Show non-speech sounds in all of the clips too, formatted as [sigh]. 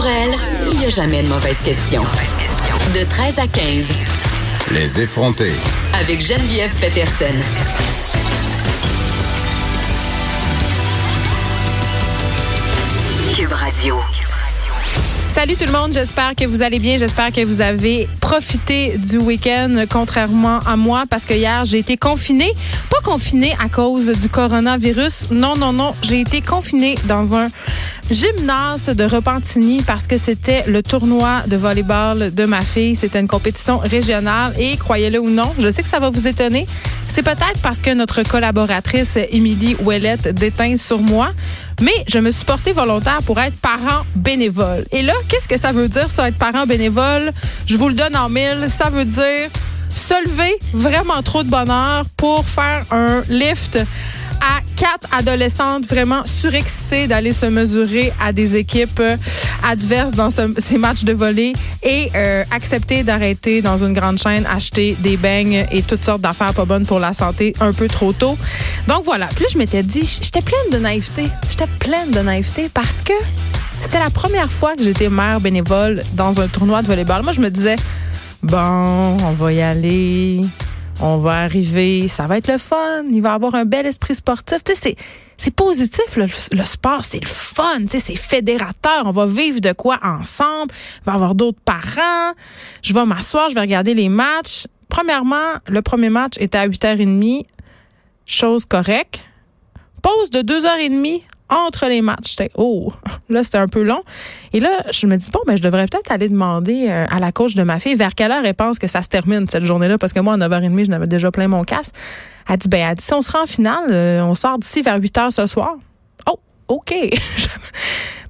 Pour elle, il n'y a jamais de mauvaise question. De 13 à 15. Les effronter. Avec Geneviève Peterson. Cube Radio. Salut tout le monde, j'espère que vous allez bien, j'espère que vous avez profité du week-end contrairement à moi parce que hier j'ai été confinée, pas confinée à cause du coronavirus, non non non, j'ai été confinée dans un gymnase de Repentigny parce que c'était le tournoi de volleyball de ma fille. C'était une compétition régionale et croyez-le ou non, je sais que ça va vous étonner. C'est peut-être parce que notre collaboratrice Émilie Ouellette déteint sur moi, mais je me suis portée volontaire pour être parent bénévole. Et là, qu'est-ce que ça veut dire, ça, être parent bénévole? Je vous le donne Ça veut dire se lever vraiment trop de bonheur pour faire un lift à quatre adolescentes vraiment surexcitées d'aller se mesurer à des équipes adverses dans ces matchs de volley et euh, accepter d'arrêter dans une grande chaîne, acheter des beignes et toutes sortes d'affaires pas bonnes pour la santé un peu trop tôt. Donc voilà. Puis je m'étais dit, j'étais pleine de naïveté. J'étais pleine de naïveté parce que c'était la première fois que j'étais mère bénévole dans un tournoi de volleyball. Moi, je me disais, bon, on va y aller on va arriver, ça va être le fun, il va avoir un bel esprit sportif. Tu sais, c'est positif le, sport, c'est le fun, tu sais, c'est fédérateur. On va vivre de quoi ensemble. Il va avoir d'autres parents. Je vais m'asseoir, je vais regarder les matchs. Premièrement, le premier match était à 8h30, chose correcte. Pause de 2h30 entre les matchs. oh, [laughs] là, c'était un peu long. Et là, je me dis, bon, ben, je devrais peut-être aller demander euh, à la coach de ma fille vers quelle heure elle pense que ça se termine cette journée-là, parce que moi, à 9h30, je n'avais déjà plein mon casque. Elle dit, ben, elle dit, si on se rend en finale, euh, on sort d'ici vers 8 h ce soir. Oh, OK. [laughs]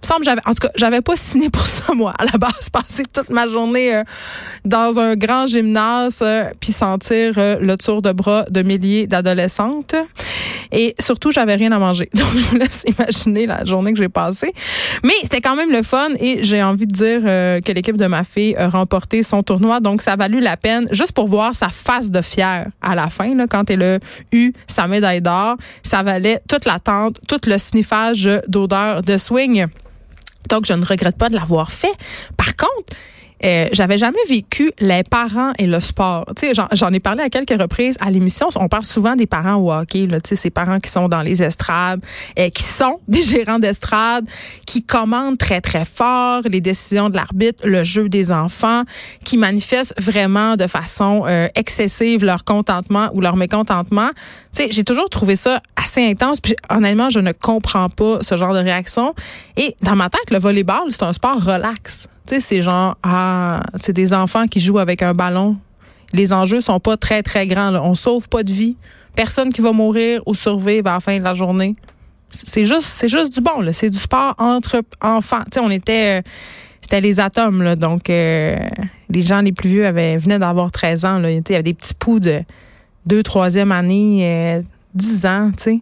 semble j'avais en tout cas j'avais pas signé pour ça moi à la base [laughs] passer toute ma journée euh, dans un grand gymnase puis sentir le tour de bras de milliers d'adolescentes et surtout, j'avais rien à manger. [laughs] Donc, je vous laisse imaginer la journée que j'ai passée. Mais c'était quand même le fun et j'ai envie de dire euh, que l'équipe de ma fille a remporté son tournoi. Donc, ça a valu la peine juste pour voir sa face de fière à la fin, là, quand elle a eu sa médaille d'or. Ça valait toute l'attente, tout le sniffage d'odeur de swing. Donc, je ne regrette pas de l'avoir fait. Par contre, euh, j'avais jamais vécu les parents et le sport. J'en ai parlé à quelques reprises à l'émission. On parle souvent des parents au hockey, là, ces parents qui sont dans les estrades, euh, qui sont [laughs] des gérants d'estrade, qui commandent très très fort les décisions de l'arbitre, le jeu des enfants, qui manifestent vraiment de façon euh, excessive leur contentement ou leur mécontentement. Tu sais, j'ai toujours trouvé ça assez intense. Puis honnêtement, je ne comprends pas ce genre de réaction. Et dans ma tête, le volleyball, c'est un sport relax. Tu sais, c'est genre, ah, c'est des enfants qui jouent avec un ballon. Les enjeux sont pas très, très grands. Là. On sauve pas de vie. Personne qui va mourir ou survivre à la fin de la journée. C'est juste, c'est juste du bon. C'est du sport entre enfants. Tu sais, on était, euh, c'était les atomes. Là, donc, euh, les gens les plus vieux avaient venaient d'avoir 13 ans. Là. Il y avait des petits poux de deux, troisième année, 10 euh, ans. Tu sais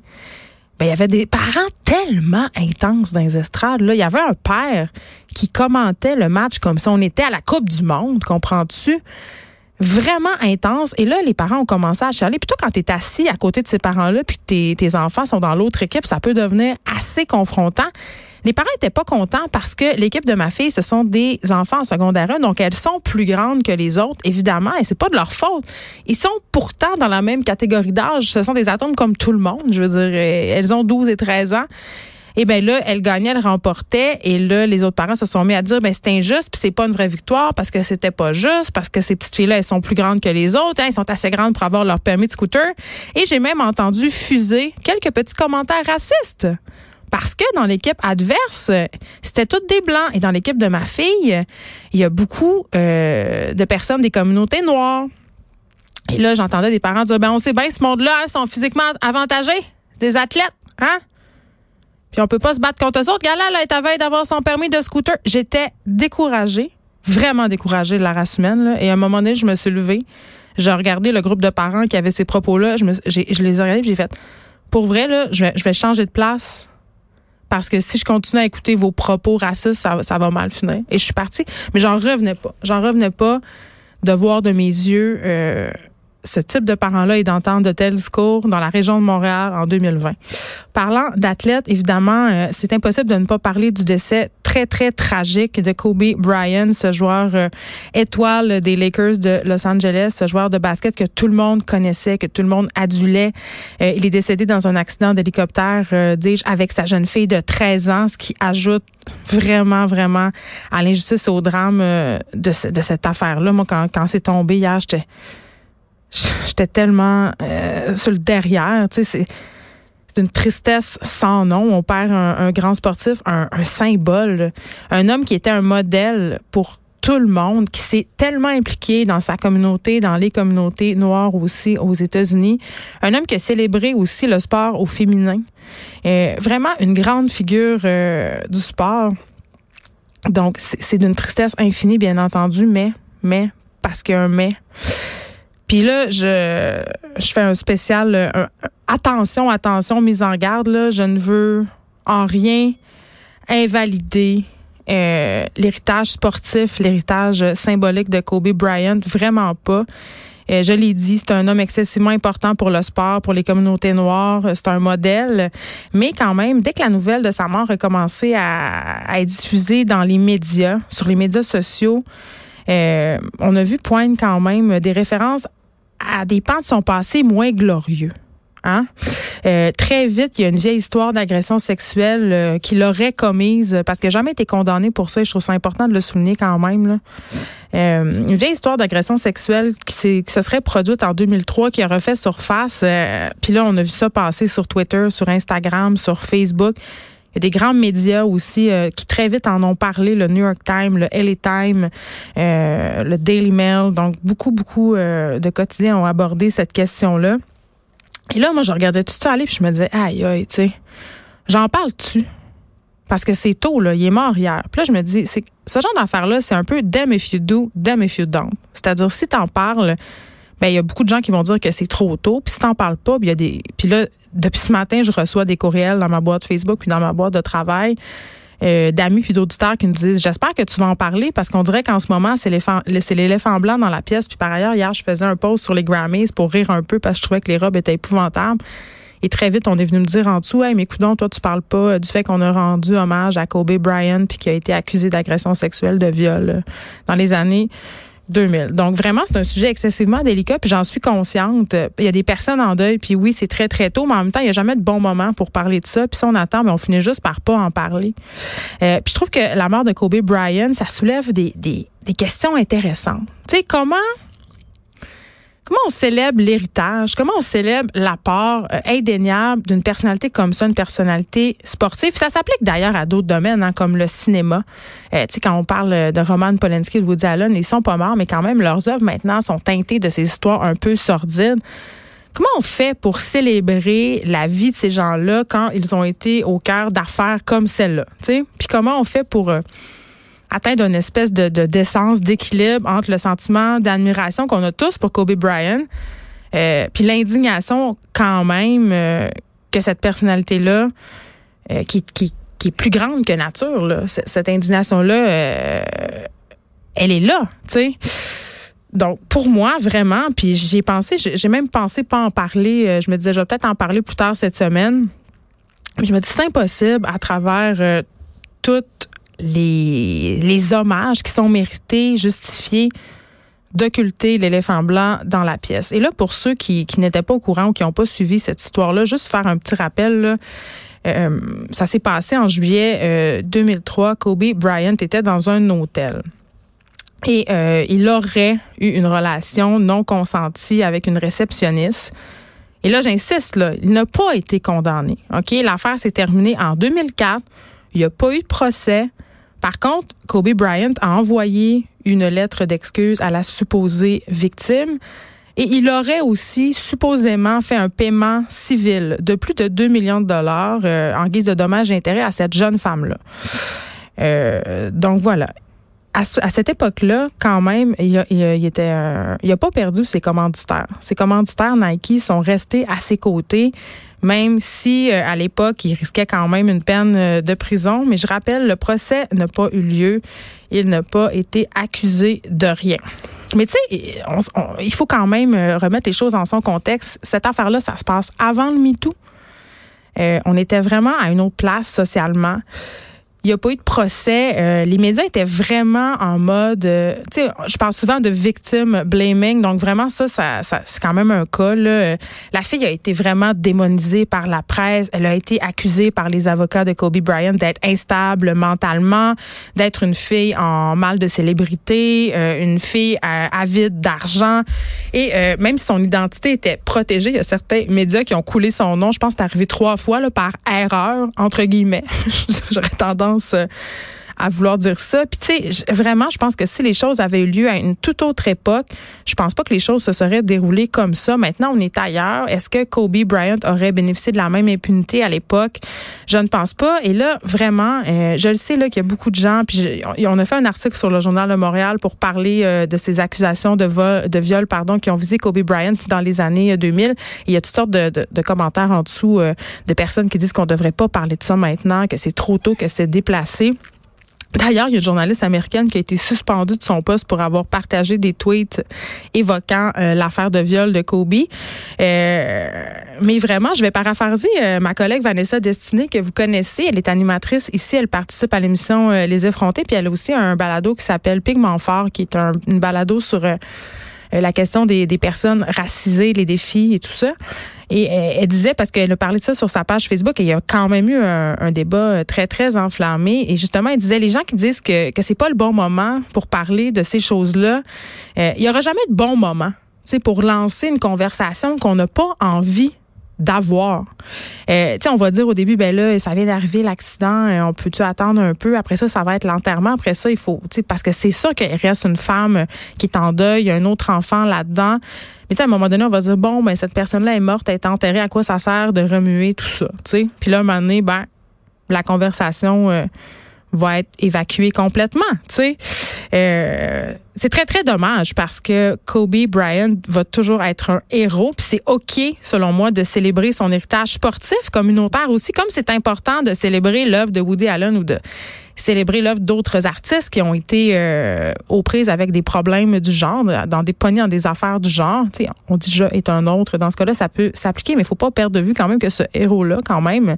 ben, il y avait des parents tellement intenses dans les estrades. Là. Il y avait un père qui commentait le match comme si on était à la Coupe du Monde, comprends-tu? Vraiment intense. Et là, les parents ont commencé à chialer. Toi, quand tu assis à côté de ces parents-là, puis tes, tes enfants sont dans l'autre équipe, ça peut devenir assez confrontant. Les parents étaient pas contents parce que l'équipe de ma fille, ce sont des enfants en secondaire 1, donc elles sont plus grandes que les autres, évidemment, et c'est pas de leur faute. Ils sont pourtant dans la même catégorie d'âge. Ce sont des atomes comme tout le monde. Je veux dire, elles ont 12 et 13 ans. Et bien là, elle gagnait, elle remportait. Et là, les autres parents se sont mis à dire, ben c'est injuste, puis c'est pas une vraie victoire parce que c'était pas juste, parce que ces petites filles-là, elles sont plus grandes que les autres, hein, elles sont assez grandes pour avoir leur permis de scooter. Et j'ai même entendu fuser quelques petits commentaires racistes. Parce que dans l'équipe adverse, c'était toutes des blancs. Et dans l'équipe de ma fille, il y a beaucoup euh, de personnes des communautés noires. Et là, j'entendais des parents dire, ben on sait bien, ce monde-là, hein, sont physiquement avantagés, des athlètes, hein? Puis on peut pas se battre contre eux autres. Gala, là, est à veille d'avoir son permis de scooter. J'étais découragée, vraiment découragée de la race humaine. Là. Et à un moment donné, je me suis levée. J'ai regardé le groupe de parents qui avait ces propos-là. Je, me, je les ai regardés j'ai fait, pour vrai, là, je vais, je vais changer de place. Parce que si je continue à écouter vos propos racistes, ça, va mal finir. Et je suis partie. Mais j'en revenais pas. J'en revenais pas de voir de mes yeux euh, ce type de parents-là et d'entendre de tels discours dans la région de Montréal en 2020. Parlant d'athlètes, évidemment, euh, c'est impossible de ne pas parler du décès très, très tragique de Kobe Bryant, ce joueur euh, étoile des Lakers de Los Angeles, ce joueur de basket que tout le monde connaissait, que tout le monde adulait. Euh, il est décédé dans un accident d'hélicoptère, dis-je, avec sa jeune fille de 13 ans, ce qui ajoute vraiment, vraiment à l'injustice et au drame de, cette affaire-là. Moi, quand, quand c'est tombé hier, j'étais j'étais tellement euh, sur le derrière. Tu sais, c'est une tristesse sans nom. On perd un, grand sportif, un, symbole, un homme qui était un modèle pour tout le monde, qui s'est tellement impliqué dans sa communauté, dans les communautés noires aussi aux États-Unis. Un homme qui a célébré aussi le sport au féminin. Vraiment une grande figure euh, du sport. Donc, c'est d'une tristesse infinie, bien entendu, mais, mais, parce qu'il y a un mais. Puis là, je, je fais un spécial. Euh, attention, attention, mise en garde. Là, je ne veux en rien invalider euh, l'héritage sportif, l'héritage symbolique de Kobe Bryant. Vraiment pas. Euh, je l'ai dit, c'est un homme excessivement important pour le sport, pour les communautés noires. C'est un modèle. Mais quand même, dès que la nouvelle de sa mort a commencé à, à être diffusée dans les médias, sur les médias sociaux, euh, on a vu poindre quand même des références à des pans de son passé moins glorieux. Hein? Euh, très vite, il y a une vieille histoire d'agression sexuelle euh, qu'il aurait commise parce qu'il n'a jamais été condamné pour ça. Et je trouve ça important de le souligner quand même. Euh, une vieille histoire d'agression sexuelle qui, se serait produite en 2003, qui a refait surface. Puis là, on a vu ça passer sur Twitter, sur Instagram, sur Facebook. Il y a des grands médias aussi euh, qui très vite en ont parlé, le New York Times, le LA Times, euh, le Daily Mail. Donc, beaucoup, beaucoup euh, de quotidiens ont abordé cette question-là. Et là, moi, je regardais tout ça aller puis je me disais, aïe, aïe, tu sais, j'en parle-tu? Parce que c'est tôt, là, il est mort hier. Puis là, je me dis, ce genre d'affaire-là, c'est un peu damn if you do, damn if you don't. C'est-à-dire, si t'en parles, ben il y a beaucoup de gens qui vont dire que c'est trop tôt. Puis si t'en parles pas, il y a des. Puis là, depuis ce matin, je reçois des courriels dans ma boîte Facebook puis dans ma boîte de travail. Euh, d'amis puis d'auditeurs qui nous disent j'espère que tu vas en parler parce qu'on dirait qu'en ce moment c'est l'éléphant blanc dans la pièce puis par ailleurs hier je faisais un post sur les Grammys pour rire un peu parce que je trouvais que les robes étaient épouvantables et très vite on est venu me dire en dessous hey mais écoute toi tu parles pas du fait qu'on a rendu hommage à Kobe Bryant puis qui a été accusé d'agression sexuelle de viol euh, dans les années 2000. Donc vraiment, c'est un sujet excessivement délicat, puis j'en suis consciente. Il y a des personnes en deuil, puis oui, c'est très très tôt, mais en même temps, il n'y a jamais de bon moment pour parler de ça. Puis si on attend, mais on finit juste par pas en parler. Euh, puis je trouve que la mort de Kobe Bryant, ça soulève des, des, des questions intéressantes. Tu sais, comment Comment on célèbre l'héritage? Comment on célèbre l'apport euh, indéniable d'une personnalité comme ça, une personnalité sportive? Ça s'applique d'ailleurs à d'autres domaines, hein, comme le cinéma. Euh, tu sais, quand on parle de Roman Polanski et de Woody Allen, ils sont pas morts, mais quand même, leurs œuvres maintenant sont teintées de ces histoires un peu sordides. Comment on fait pour célébrer la vie de ces gens-là quand ils ont été au cœur d'affaires comme celle-là? Puis comment on fait pour... Euh, atteindre une espèce de, de d'équilibre entre le sentiment d'admiration qu'on a tous pour Kobe Bryant, euh, puis l'indignation quand même euh, que cette personnalité-là, euh, qui, qui, qui, est plus grande que nature, là, cette indignation-là, elle est là, tu sais. Donc, pour moi, vraiment, puis j'ai pensé, j'ai même pensé pas en parler. Je me disais, je vais peut-être en parler plus tard cette semaine. Je me dis, c'est impossible à travers toute les, hommages qui sont mérités, justifiés, d'occulter l'éléphant blanc dans la pièce. Et là, pour ceux qui, n'étaient pas au courant ou qui n'ont pas suivi cette histoire-là, juste faire un petit rappel, euh, ça s'est passé en juillet euh, 2003. Kobe Bryant était dans un hôtel. Et euh, il aurait eu une relation non consentie avec une réceptionniste. Et là, j'insiste, là, il n'a pas été condamné. OK? L'affaire s'est terminée en 2004. Il n'y a pas eu de procès. Par contre, Kobe Bryant a envoyé une lettre d'excuse à la supposée victime. Et il aurait aussi supposément fait un paiement civil de plus de 2 millions de dollars euh, en guise de dommages et intérêts à cette jeune femme-là. Euh, donc voilà. À, cette époque-là, quand même, il, a, il, a pas perdu ses commanditaires. Ses commanditaires Nike sont restés à ses côtés même si euh, à l'époque, il risquait quand même une peine euh, de prison. Mais je rappelle, le procès n'a pas eu lieu. Il n'a pas été accusé de rien. Mais tu sais, il faut quand même euh, remettre les choses dans son contexte. Cette affaire-là, ça se passe avant le MeToo. on était vraiment à une autre place socialement. Il n'y a pas eu de procès. Euh, les médias étaient vraiment en mode, euh, tu sais, je parle souvent de victim blaming, donc vraiment ça, ça, c'est quand même un cas. Là. La fille a été vraiment démonisée par la presse. Elle a été accusée par les avocats de Kobe Bryant d'être instable mentalement, d'être une fille en mal de célébrité, euh, une fille avide d'argent. Et même si son identité était protégée, il y a certains médias qui ont coulé son nom. Je pense que c'est arrivé trois fois là, par erreur, entre guillemets. [laughs] J'aurais tendance euh, à vouloir dire ça. Puis tu sais, vraiment, je pense que si les choses avaient eu lieu à une toute autre époque, je pense pas que les choses se seraient déroulées comme ça. Maintenant, on est ailleurs. Est-ce que Kobe Bryant aurait bénéficié de la même impunité à l'époque? Je ne pense pas. Et là, vraiment, euh, je le sais là qu'il y a beaucoup de gens. Puis on a fait un article sur le journal de Montréal pour parler euh, de ces accusations de, vol, de viol, pardon, qui ont visé Kobe Bryant dans les années 2000. il y a toutes sortes de, de commentaires en dessous de personnes qui disent qu'on devrait pas parler de ça maintenant, que c'est trop tôt, que c'est déplacé. D'ailleurs, il y a une journaliste américaine qui a été suspendue de son poste pour avoir partagé des tweets évoquant euh, l'affaire de viol de Kobe. Euh, mais vraiment, je vais paraphraser euh, ma collègue Vanessa Destinée que vous connaissez. Elle est animatrice ici. Elle participe à l'émission Les Effrontés. Puis elle a aussi un balado qui s'appelle Pigment Fort, qui est un, une balado sur la question des, des personnes racisées, les défis et tout ça. Et elle, disait, parce qu'elle a parlé de ça sur sa page Facebook, et il y a quand même eu un, débat très, très enflammé. Et justement, elle disait, les gens qui disent que, que c'est pas le bon moment pour parler de ces choses-là, euh, il y aura jamais de bon moment pour lancer une conversation qu'on n'a pas envie d'avoir. Euh, tu sais, on va dire au début, ben là, ça vient d'arriver l'accident, euh, on peut-tu attendre un peu? Après ça, ça va être l'enterrement. Après ça, il faut, tu parce que c'est sûr qu'il reste une femme qui est en deuil, il y a un autre enfant là-dedans. Mais tu sais, à un moment donné, on va dire, bon, ben cette personne-là est morte, elle est enterrée, à quoi ça sert de remuer tout ça, tu sais? Puis là, un moment donné, ben, la conversation euh, va être évacuée complètement, tu sais? Euh, c'est très, très dommage parce que Kobe Bryant va toujours être un héros. Puis c'est OK, selon moi, de célébrer son héritage sportif, communautaire aussi, comme c'est important de célébrer l'œuvre de Woody Allen ou de célébrer l'œuvre d'autres artistes qui ont été euh, aux prises avec des problèmes du genre, dans des poignées dans des affaires du genre. sais, on dit déjà est un autre. Dans ce cas-là, ça peut s'appliquer, mais il faut pas perdre de vue quand même que ce héros-là, quand même,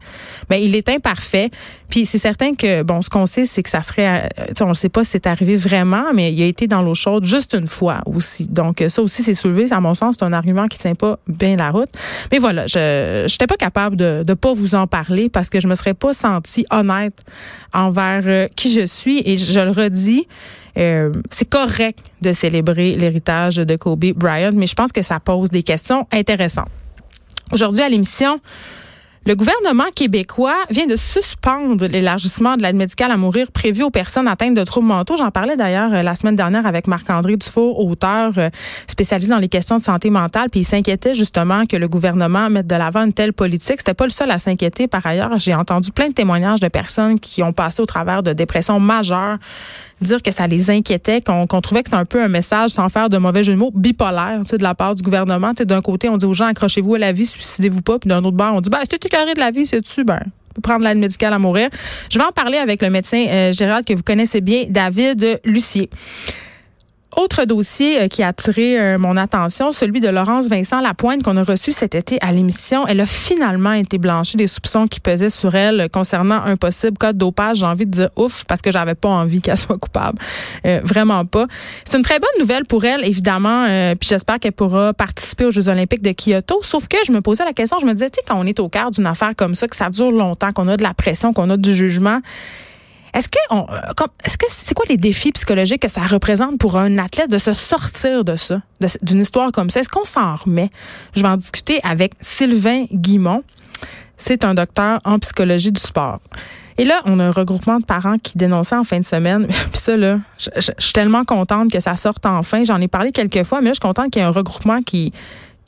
ben, il est imparfait. Puis c'est certain que, bon, ce qu'on sait, c'est que ça serait, euh, on ne sait pas si c'est arrivé vraiment, mais il a été dans chaude juste une fois aussi. Donc ça aussi, c'est soulevé. À mon sens, c'est un argument qui tient pas bien la route. Mais voilà, je n'étais pas capable de ne pas vous en parler parce que je me serais pas sentie honnête envers euh, qui je suis et je le redis. Euh, c'est correct de célébrer l'héritage de Kobe Bryant, mais je pense que ça pose des questions intéressantes. Aujourd'hui à l'émission, le gouvernement québécois vient de suspendre l'élargissement de l'aide médicale à mourir prévu aux personnes atteintes de troubles mentaux. J'en parlais d'ailleurs euh, la semaine dernière avec Marc-André Dufour, auteur euh, spécialisé dans les questions de santé mentale, puis il s'inquiétait justement que le gouvernement mette de l'avant une telle politique. C'était pas le seul à s'inquiéter par ailleurs. J'ai entendu plein de témoignages de personnes qui ont passé au travers de dépressions majeures dire que ça les inquiétait, qu'on trouvait que c'était un peu un message, sans faire de mauvais jeu de mots, bipolaire, de la part du gouvernement. D'un côté, on dit aux gens, accrochez-vous à la vie, suicidez-vous pas. Puis d'un autre bord, on dit, ben, tu carré de la vie, c'est tu ben, prendre l'aide médicale à mourir. Je vais en parler avec le médecin euh, Gérald que vous connaissez bien, David Lucier. Autre dossier euh, qui a attiré euh, mon attention, celui de Laurence Vincent Lapointe qu'on a reçu cet été à l'émission. Elle a finalement été blanchie des soupçons qui pesaient sur elle concernant un possible cas dopage. J'ai envie de dire ouf parce que j'avais pas envie qu'elle [laughs] soit coupable. Euh, vraiment pas. C'est une très bonne nouvelle pour elle, évidemment. puis j'espère qu'elle pourra participer aux Jeux olympiques de Kyoto. Sauf que je me posais la question, je me disais, tu sais, quand on est au cœur d'une affaire comme ça, que ça dure longtemps, qu'on a de la pression, qu'on a du jugement, est-ce que on, euh, c'est quoi les défis psychologiques que ça représente pour un athlète de se sortir de ça, d'une histoire comme ça? Est-ce qu'on s'en remet? Je vais en discuter avec Sylvain Guimont. C'est un docteur en psychologie du sport. Et là, on a un regroupement de parents qui dénonçaient en fin de semaine. [laughs] Puis ça, là, je, je suis tellement contente que ça sorte enfin. J'en ai parlé quelques fois, mais là, je suis contente qu'il y ait un regroupement qui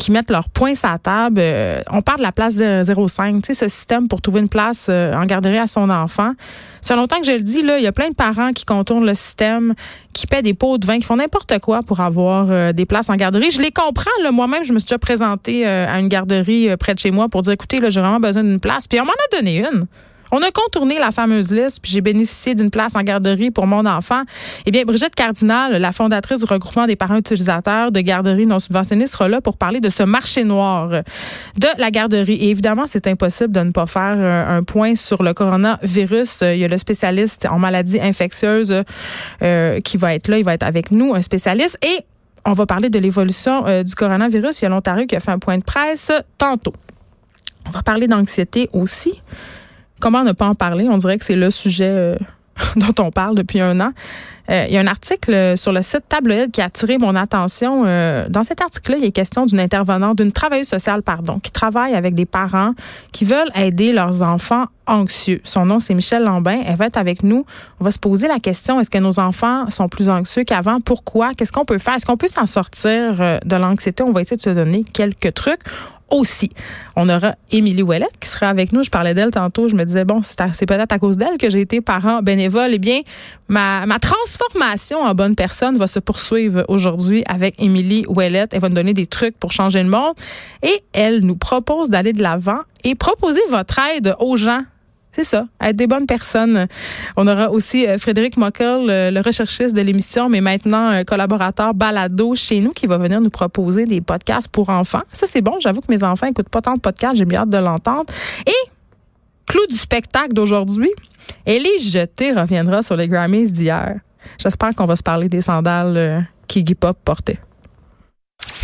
qui mettent leurs points sur la table. Euh, on parle de la place 05, tu sais, ce système pour trouver une place euh, en garderie à son enfant. Ça fait longtemps que je le dis, là, il y a plein de parents qui contournent le système, qui paient des pots de vin, qui font n'importe quoi pour avoir euh, des places en garderie. Je les comprends, moi-même, je me suis déjà présentée à une garderie près de chez moi pour dire, écoutez, là, j'ai vraiment besoin d'une place. Puis on m'en a donné une. On a contourné la fameuse liste, puis j'ai bénéficié d'une place en garderie pour mon enfant. Eh bien, Brigitte Cardinal, la fondatrice du regroupement des parents utilisateurs de garderies non subventionnées, sera là pour parler de ce marché noir de la garderie. Et évidemment, c'est impossible de ne pas faire euh, un point sur le coronavirus. Il y a le spécialiste en maladies infectieuses euh, qui va être là. Il va être avec nous, un spécialiste. Et on va parler de l'évolution euh, du coronavirus. Il y a l'Ontario qui a fait un point de presse tantôt. On va parler d'anxiété aussi comment ne pas en parler? On dirait que c'est le sujet euh, [laughs] dont on parle depuis un an. Euh, il y a un article sur le site Tabloïd qui a attiré mon attention. Euh, dans cet article-là, il est question d'une intervenante, d'une travailleuse sociale, pardon, qui travaille avec des parents qui veulent aider leurs enfants anxieux. Son nom, c'est Michel Lambin. Elle va être avec nous. On va se poser la question, est-ce que nos enfants sont plus anxieux qu'avant? Pourquoi? Qu'est-ce qu'on peut faire? Est-ce qu'on peut s'en sortir de l'anxiété? On va essayer de se donner quelques trucs aussi. On aura Émilie Ouellette qui sera avec nous. Je parlais d'elle tantôt. Je me disais, bon, c'est peut-être à cause d'elle que j'ai été parent bénévole. Eh bien, ma, ma transformation en bonne personne va se poursuivre aujourd'hui avec Émilie Ouellette. Elle va nous donner des trucs pour changer le monde. Et elle nous propose d'aller de l'avant et proposer votre aide aux gens c'est ça, être des bonnes personnes. On aura aussi euh, Frédéric Mockel, le recherchiste de l'émission, mais maintenant collaborateur balado chez nous, qui va venir nous proposer des podcasts pour enfants. Ça, c'est bon. J'avoue que mes enfants écoutent pas tant de podcasts. J'ai bien hâte de l'entendre. Et clou du spectacle d'aujourd'hui, Ellie Jeté reviendra sur les Grammys d'hier. J'espère qu'on va se parler des sandales euh, qu'Iggy Pop portait.